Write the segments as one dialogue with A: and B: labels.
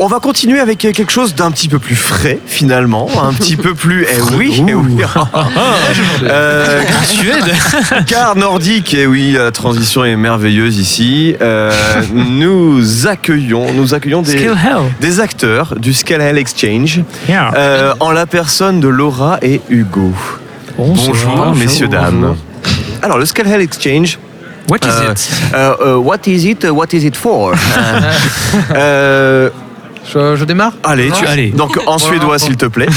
A: On va continuer avec quelque chose d'un petit peu plus frais, finalement. Un petit peu plus. Eh oui, eh oui. Euh,
B: Suède
A: car nordique, et oui, la transition est merveilleuse ici. Euh, nous accueillons, nous accueillons des, acteurs du Scale Hell Exchange
B: Yeah.
A: euh, en la personne de Laura et Hugo. Bonjour, messieurs, dames. Alors, le Scale Hell Exchange,
B: What is
A: Euh,
B: it?
A: euh, euh, what is it? What is it for?
C: Je, je démarre
A: allez, tu,
B: Allez.
A: donc en suédois, s'il te plaît.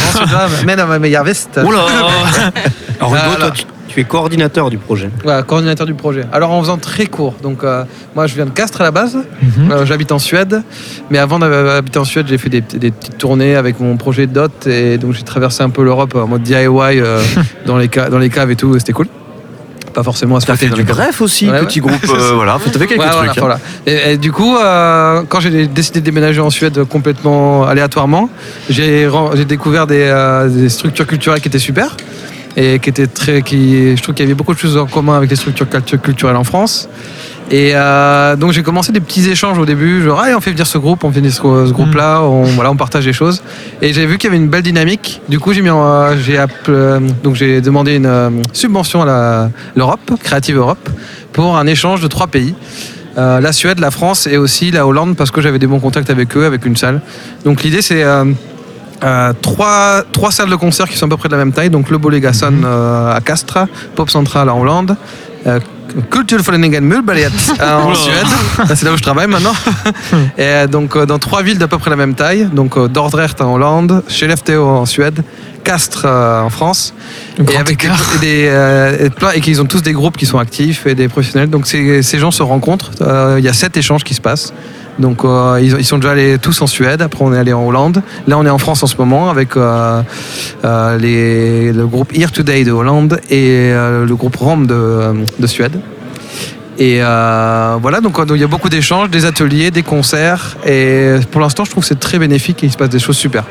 C: Mais non, mais jag visst.
B: Oula
D: Alors, Hugo,
C: Alors.
D: toi, tu, tu es coordinateur du projet.
C: Voilà, coordinateur du projet. Alors en faisant très court, donc euh, moi je viens de Castres à la base,
B: Mhm.
C: Euh, j'habite en Suède, mais avant d'habiter en Suède j'ai fait des, des petites tournées avec mon projet DOT et donc j'ai traversé un peu l'Europe en mode DIY euh, dans, les ca- dans les caves et tout, et c'était cool. Pas forcément à se
A: fait du greffe aussi,
C: Ouais,
A: petit
C: ouais.
A: groupe. euh, voilà, fait quelques
C: Ouais,
A: trucs.
C: voilà,
A: hein.
C: voilà. Et, et du coup, euh, quand j'ai décidé de déménager en Suède complètement aléatoirement, j'ai découvert des, euh, des structures culturelles qui étaient super et qui étaient très, qui, je trouve qu'il y avait beaucoup de choses en commun avec les structures cultu- culturelles en France. Et euh, donc j'ai commencé des petits échanges au début, genre ah, on fait venir ce groupe, on fait venir ce, ce groupe-là, on, voilà, on partage des choses. Et j'ai vu qu'il y avait une belle dynamique. Du coup j'ai mis, euh, j'ai euh, donc j'ai demandé une subvention à l'Europe, Creative Europe, pour un échange de trois pays. La Suède, la France et aussi la Hollande parce que j'avais des bons contacts avec eux, avec une salle. Donc l'idée c'est euh, trois, trois salles de concert qui sont à peu près de la même taille. Donc le Bolegason euh, à Castres, Pop Central en Hollande, euh, Kulturföreningen Mulberget euh, en. Suède. C'est là où je travaille maintenant. et euh, donc euh, dans trois villes d'à peu près la même taille. Donc Dordrecht en Hollande, Skellefteå en Suède, Castres en France. Et avec des, et des, et qu'ils ont tous des groupes qui sont actifs et des professionnels. Donc ces, ces gens se rencontrent. Il y a sept échanges qui se passent. Donc euh, ils, sont déjà allés tous en Suède. Après on est allé en Hollande. Là on est en France en ce moment avec euh, euh, le groupe Here Today de Hollande et le groupe Rome de, de Suède. Et voilà, donc, il y a beaucoup d'échanges, des ateliers, des concerts. Et pour l'instant, je trouve que c'est très bénéfique et il se passe des choses super.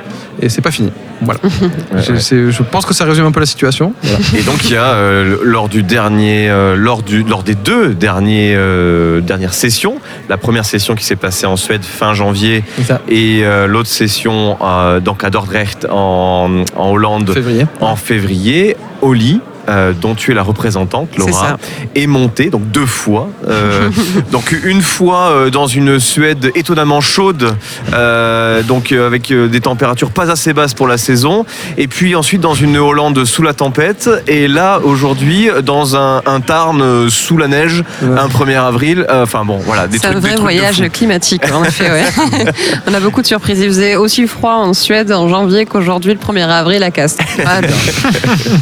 C: Et c'est pas fini. Voilà. Je- pense que ça résume un peu la situation. Voilà.
A: Et donc il y a euh, lors du dernier, euh, lors du, lors des deux derniers euh, dernières sessions, la première session qui s'est passée en Suède fin janvier et l'autre session donc à Dordrecht en, en Hollande
C: Février.
A: en février, Oli. Euh, dont tu es la représentante, Laura, est montée donc deux fois. euh, donc une fois euh, dans une Suède étonnamment chaude, euh, donc euh, avec euh, des températures pas assez basses pour la saison, et puis ensuite dans une Hollande sous la tempête, et là aujourd'hui dans un, un Tarn sous la neige,
C: Ouais.
A: un 1er avril. euh, Enfin bon, voilà, des
E: C'est un vrai voyage climatique, en effet. Ouais. On a beaucoup de surprises. Il faisait aussi froid en Suède en janvier qu'aujourd'hui, le 1er avril à Castres. Ah,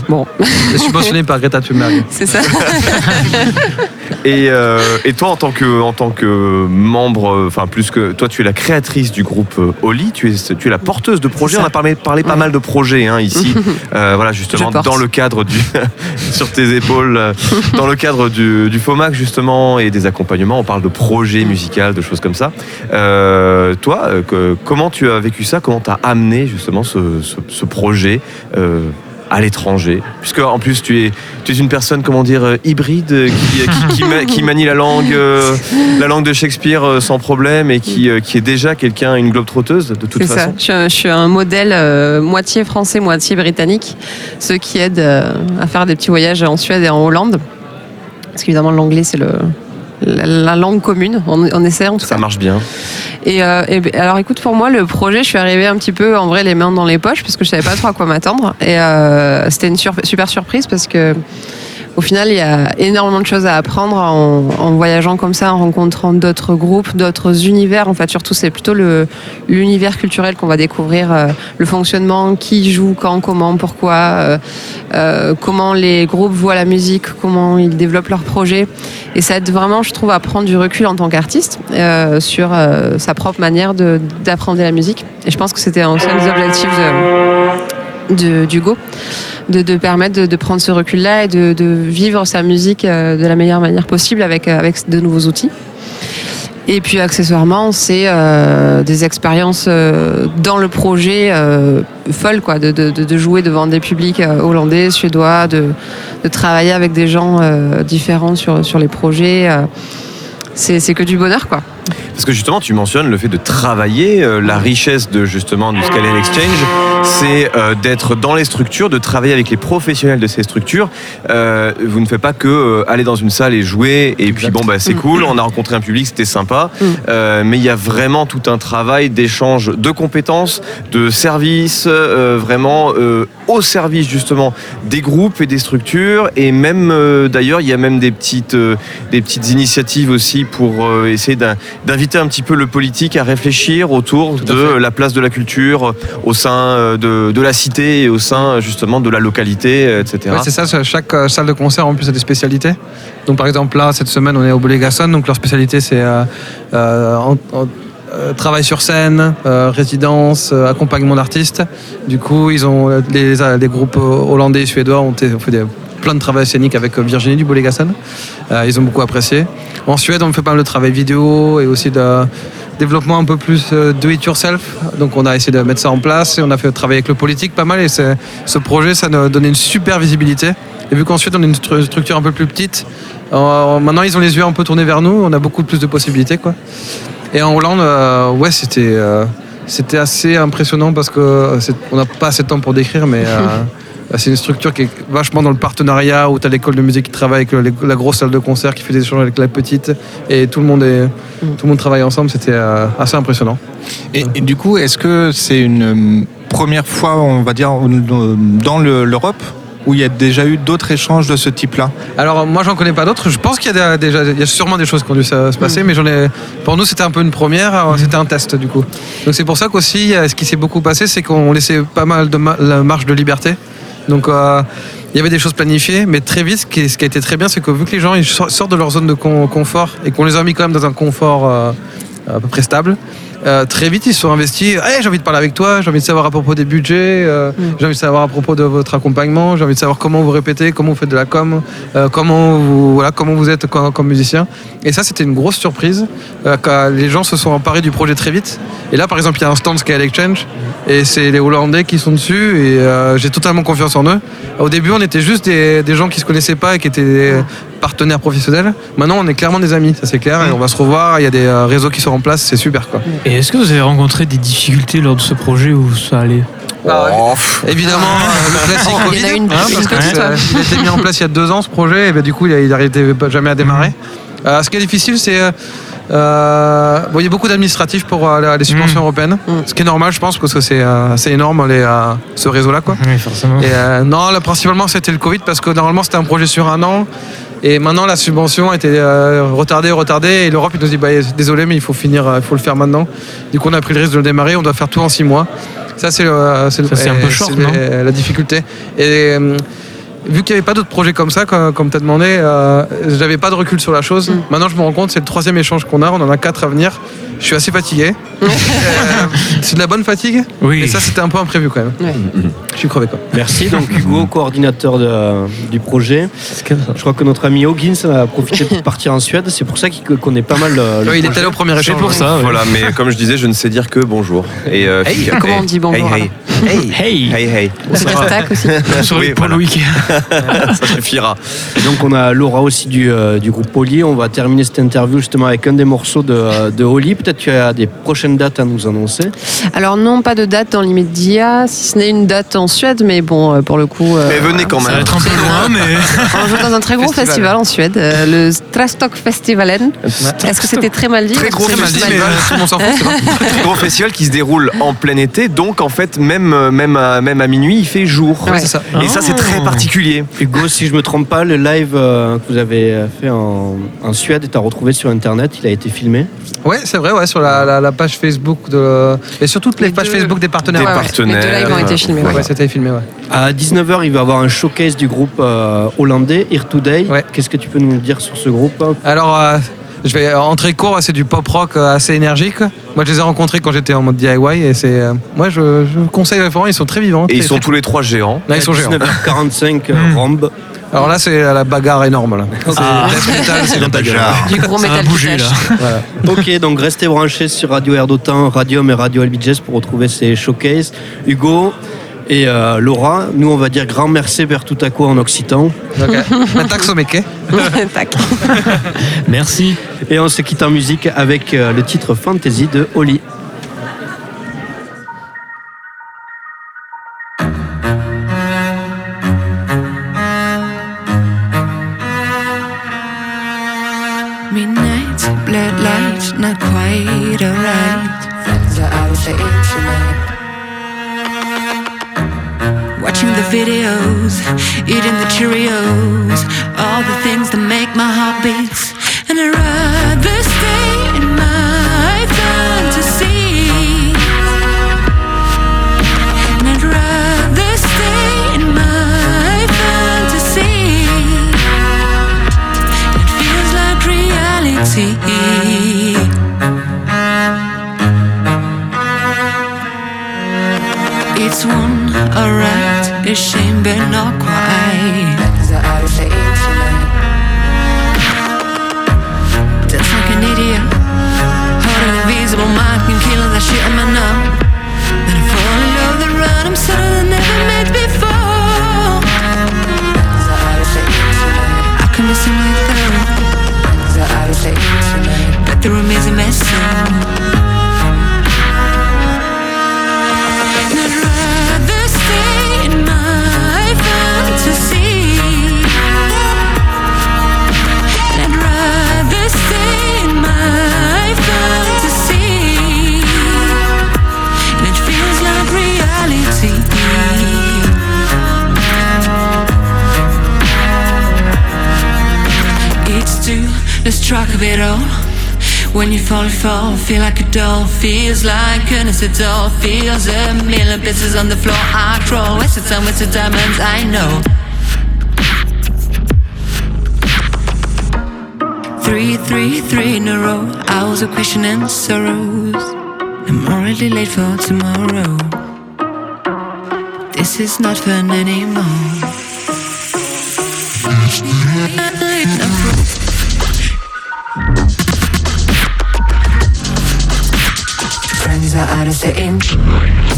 E: bon,
C: C'est subventionné par Greta Thunberg.
E: c'est ça.
A: Et, euh, et toi, en tant que, en tant que membre, enfin plus que toi, tu es la créatrice du groupe euh, Oli, tu es, tu es la porteuse de projets. On a parlé, parlé pas mal de projets hein, ici, Euh, voilà justement dans le cadre du sur tes épaules, dans le cadre du, du FOMAC justement et des accompagnements. On parle de projets musicaux, de choses comme ça. Euh, toi, que- comment tu as vécu ça? Comment tu as amené justement ce, ce- ce projet euh, à l'étranger Puisque en plus tu es, tu es une personne, comment dire, euh, hybride, euh, qui, qui, qui ma- qui manie la langue, euh, la langue de Shakespeare euh, sans problème et qui, euh, qui est déjà quelqu'un, une globe trotteuse de toute
E: C'est ça.
A: façon.
E: Je suis un, je suis un modèle euh, moitié français, moitié britannique. Ce qui aide euh, à faire des petits voyages en Suède et en Hollande. Parce qu'évidemment, l'anglais, c'est le, la, la langue commune. On, on essaie en tout
A: Ça
E: cas.
A: marche bien.
E: Et, euh, et alors écoute, pour moi, le projet, je suis arrivée un petit peu en vrai les mains dans les poches parce que je savais pas trop à quoi m'attendre. Et euh, c'était une sur- super surprise parce que au final, il y a énormément de choses à apprendre en, voyageant comme ça, en rencontrant d'autres groupes, d'autres univers. En fait, surtout, c'est plutôt l'univers culturel qu'on va découvrir, euh, le fonctionnement, qui joue, quand, comment, pourquoi, euh, euh, comment les groupes voient la musique, comment ils développent leurs projets. Et ça aide vraiment, je trouve, à prendre du recul en tant qu'artiste sur sa propre manière d'apprendre la musique. Et je pense que c'était un des objectifs de, de- d'Hugo, de, de permettre de, de prendre ce recul-là et de, de vivre sa musique euh, de la meilleure manière possible avec, euh, avec de nouveaux outils. Et puis accessoirement, c'est euh, des expériences euh, dans le projet euh, folles, quoi, de, de, de- jouer devant des publics euh, hollandais, suédois, de, de travailler avec des gens différents sur, sur les projets. c'est que du bonheur, quoi.
A: Parce que justement, tu mentionnes le fait de travailler, euh, la richesse de justement du Scale Exchange, c'est euh, d'être dans les structures, de travailler avec les professionnels de ces structures. Euh, vous ne faites pas que euh, aller dans une salle et jouer, et puis bon, bah, c'est cool, on a rencontré un public, c'était sympa.
E: Mm.
A: Euh, mais il y a vraiment tout un travail d'échange de compétences, de services, euh, vraiment euh, au service justement des groupes et des structures. Et même euh, d'ailleurs, il y a même des petites, euh, des petites initiatives aussi pour euh, essayer d'in- d'inviter un petit peu le politique à réfléchir autour de la place de la culture au sein euh, de, de la cité et au sein justement de la localité, euh, etc.
C: Ouais, c'est ça, chaque euh, salle de concert en plus a des spécialités. Donc par exemple là, cette semaine, on est au Bolégason, donc leur spécialité c'est euh, euh, en- en- euh, travail sur scène, euh, résidence, euh, accompagnement d'artistes. Du coup, ils ont les, les groupes hollandais et suédois ont, ont fait des- plein de travail scénique avec euh, Virginie du Bolégason. Euh, ils ont beaucoup apprécié. En Suède, on fait pas mal de travail vidéo et aussi de développement un peu plus euh, do it yourself. Donc on a essayé de mettre ça en place et on a fait travailler avec le politique pas mal et ce projet ça nous donné une super visibilité. Et vu qu'ensuite on est une stru- structure un peu plus petite, maintenant ils ont les yeux un peu tournés vers nous, on a beaucoup plus de possibilités quoi. Et en Hollande, ouais c'était c'était assez impressionnant parce que euh, c'est- on n'a pas assez de temps pour décrire, mais c'est une structure qui est vachement dans le partenariat où tu as l'école de musique qui travaille avec la grosse salle de concert qui fait des échanges avec la petite et tout le monde est tout le monde travaille ensemble. C'était euh, assez impressionnant.
B: Et, et du coup, est-ce que c'est une euh, première fois, on va dire, euh, dans le- l'Europe où il y a déjà eu d'autres échanges de ce type-là?
C: Alors moi j'en connais pas d'autres. Je pense qu'il y a des- déjà il y a sûrement des choses qui ont dû se, se passer, mais j'en ai. Pour nous c'était un peu une première. alors C'était un test du coup. Donc c'est pour ça qu'aussi ce qui s'est beaucoup passé, c'est qu'on laissait pas mal de ma- la marge de liberté. Donc euh, il y avait des choses planifiées, mais très vite, ce qui, a été très bien, c'est que vu que les gens ils sor- sortent de leur zone de con- confort et qu'on les a mis quand même dans un confort euh, à peu près stable. Euh, très vite, ils se sont investis. Hey, j'ai envie de parler avec toi. J'ai envie de savoir à propos des budgets. euh, J'ai envie de savoir à propos de votre accompagnement. J'ai envie de savoir comment vous répétez, comment vous faites de la com, euh, comment vous voilà, comment vous êtes comme, comme musicien. Et ça, c'était une grosse surprise. euh, quand les gens se sont emparés du projet très vite. Et là, par exemple, il y a un stand Scale Exchange et c'est les Hollandais qui sont dessus. Et euh, j'ai totalement confiance en eux. Au début, on était juste des, des gens qui se connaissaient pas et qui étaient des partenaires professionnels. Maintenant, on est clairement des amis, ça c'est clair. Et on va se revoir. Il y a des euh, réseaux qui sont en place. C'est super quoi.
F: Et est-ce que vous avez rencontré des difficultés lors de ce projet où ça allait
A: Oh, pff,
C: Évidemment, euh, le classique
E: Il y en
C: Covid.
E: a une-
C: hein, parce
E: une
C: que il a été mis en place il y a deux ans ce projet, et ben, du coup il n'arrivait jamais à démarrer. Euh, ce qui est difficile, c'est euh, bon, il y a beaucoup d'administratifs pour euh, les subventions européennes,
E: Mm.
C: ce qui est normal, je pense, parce que c'est euh, énorme les, euh, ce réseau-là, quoi.
F: Oui, forcément.
C: Et euh, non, là, principalement c'était le Covid parce que normalement c'était un projet sur un an. Et maintenant la subvention a été euh, retardée, retardée. Et l'Europe il nous dit bah, désolé mais il faut finir, euh, il faut le faire maintenant. Du coup on a pris le risque de le démarrer. On doit faire tout en six mois. Ça c'est le, c'est le-
F: Ça, c'est un peu
C: euh,
F: short, non
C: la difficulté. Et euh, vu qu'il n'y avait pas d'autres projets comme ça, comme, comme tu as demandé, euh, j'avais pas de recul sur la chose.
E: Mm.
C: Maintenant je me rends compte c'est le troisième échange qu'on a. On en a quatre à venir. Je suis assez fatigué. Euh, c'est de la bonne fatigue.
F: Oui.
C: Et ça c'était un peu imprévu quand même.
E: Ouais.
C: Je suis crevé quoi.
D: Merci. Donc Hugo, coordinateur de- du projet. Je crois que notre ami Hoggins a profité pour partir en Suède. C'est pour ça qu'il connaît pas mal le, le
C: Ouais, il est allé au premier échange.
F: pour ça. ouais.
A: Voilà, mais comme je disais, je ne sais dire que bonjour. Et, euh,
E: Hey, comment on dit bonjour,
A: Hey, hey.
F: Hey
A: Hey, hey.
E: Le aussi.
F: Sur
A: Oui,
F: le. Week.
A: Ça suffira.
D: Donc on a Laura aussi du, euh, du groupe Oli. On va terminer cette interview justement avec un des morceaux de, de. Peut-être qu'il y a des prochaines dates à nous annoncer.
E: Alors non, pas de date dans l'immédiat, si ce n'est une date en Suède, mais bon, euh, pour le coup... euh,
A: Mais venez quand
F: Ça va
A: même.
F: être un peu loin, mais.
E: On joue dans un très gros
C: Festival.
E: festival, en Suède, euh, le Strastock Festivalen. Est-ce que c'était très mal dit
A: Très gros
C: Très mal dit,
A: festival.
C: mais s'en
A: Très gros festival qui se déroule en plein été, donc en fait, même, même, à, même à minuit, il fait jour.
E: Ouais.
C: c'est ça.
A: Et ça, c'est très
F: Oh.
A: particulier.
D: Hugo, si je me trompe pas, le live euh, que vous avez fait en, en Suède est à retrouver sur Internet. Il a été filmé.
C: Ouais, c'est vrai, ouais, sur la, la- la page Facebook de. Et sur toutes les,
E: Les
C: pages
E: deux-
C: Facebook des partenaires.
A: Des
E: Ouais, ouais.
A: partenaires.
E: Les deux lives ont été filmés. ouais.
C: Ouais, c'était filmé, ouais.
D: À 19h, il va y avoir un showcase du groupe euh, hollandais, Here Today.
C: Ouais.
D: Qu'est-ce que tu peux nous dire sur ce groupe
C: Alors, euh, je vais entrer court, c'est du pop rock euh, assez énergique. Moi, je les ai rencontrés quand j'étais en mode DIY et c'est. euh, moi, je, je conseille vraiment, ils sont très vivants.
A: Et ils sont
C: très-
A: tous les trois géants.
C: Là, ils sont géants.
D: 19h45, euh,
F: Mm.
D: Rombe.
C: Alors là, c'est la bagarre énorme. Là. C'est
F: Ah.
C: c'est dans ta gueule.
E: Du gros métal
F: là.
C: Voilà.
D: Ok, donc restez branchés sur Radio Air d'Otan, Radium et Radio LBJS pour retrouver ces showcases. Hugo, Et euh, Laura, nous on va dire grand merci vers tout à coup en occitan.
C: Ok. Un taxe au mec.
E: Tac.
F: Merci.
D: Et on se quitte en musique avec euh, le titre Fantasy de Oli.
G: The videos, eating the Cheerios, all the things that make my heart beat. And I'd rather stay It's one, alright, a shame, but not quite. Just like an idiot, holding invisible mind, can kill that shit in my numb. Track of it all. When you fall, you fall, feel like a doll. Feels like goodness, it's all. Feels a million pieces on the floor. I crawl, wasted time, wasted diamonds, I know. Three, three, three in a row. Hours of question and sorrows. I'm already late for tomorrow. This is not fun anymore. Friends are out of the in.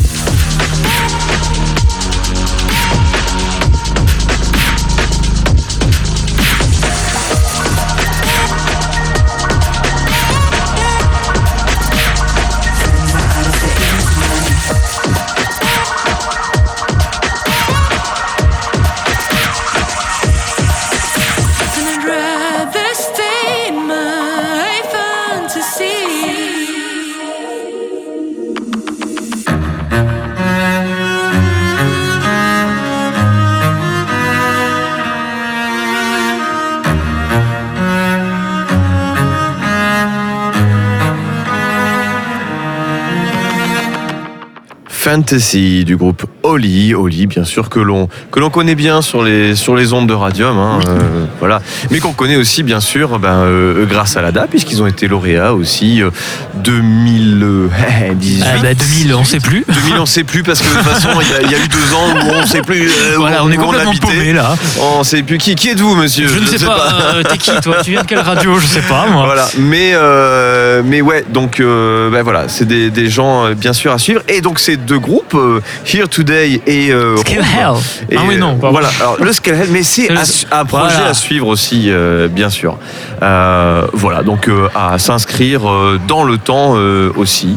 G: Fantasy
A: du groupe Oli, Oli bien sûr que l'on que l'on connaît bien sur les sur les ondes de Radium, hein, euh, voilà, mais qu'on connaît aussi bien sûr ben, euh, grâce à l'ADA puisqu'ils ont été lauréats aussi euh, 2018.
F: Ah bah 2000, on sait plus.
A: 2000 on sait plus parce que de toute façon il y, a- il y a eu deux ans où on sait plus euh,
F: Voilà, on est
A: où
F: complètement paumé là.
A: On sait plus qui qui êtes-vous monsieur?
F: Je ne sais pas, euh, t'es qui toi? Tu viens de quelle radio? Je sais pas moi.
A: Voilà, mais euh, mais ouais, donc euh, ben voilà, c'est des, des gens euh, bien sûr à suivre. Et donc ces deux groupes, euh, Here Today et euh,
F: Scale
A: Rome.
F: Hell. Ah oui non.
A: euh,
F: pardon.
A: voilà, alors le Scalehead, mais c'est un projet
F: Voilà.
A: à suivre aussi, euh, bien sûr. Euh, voilà, donc euh, à s'inscrire euh, dans le temps euh, aussi.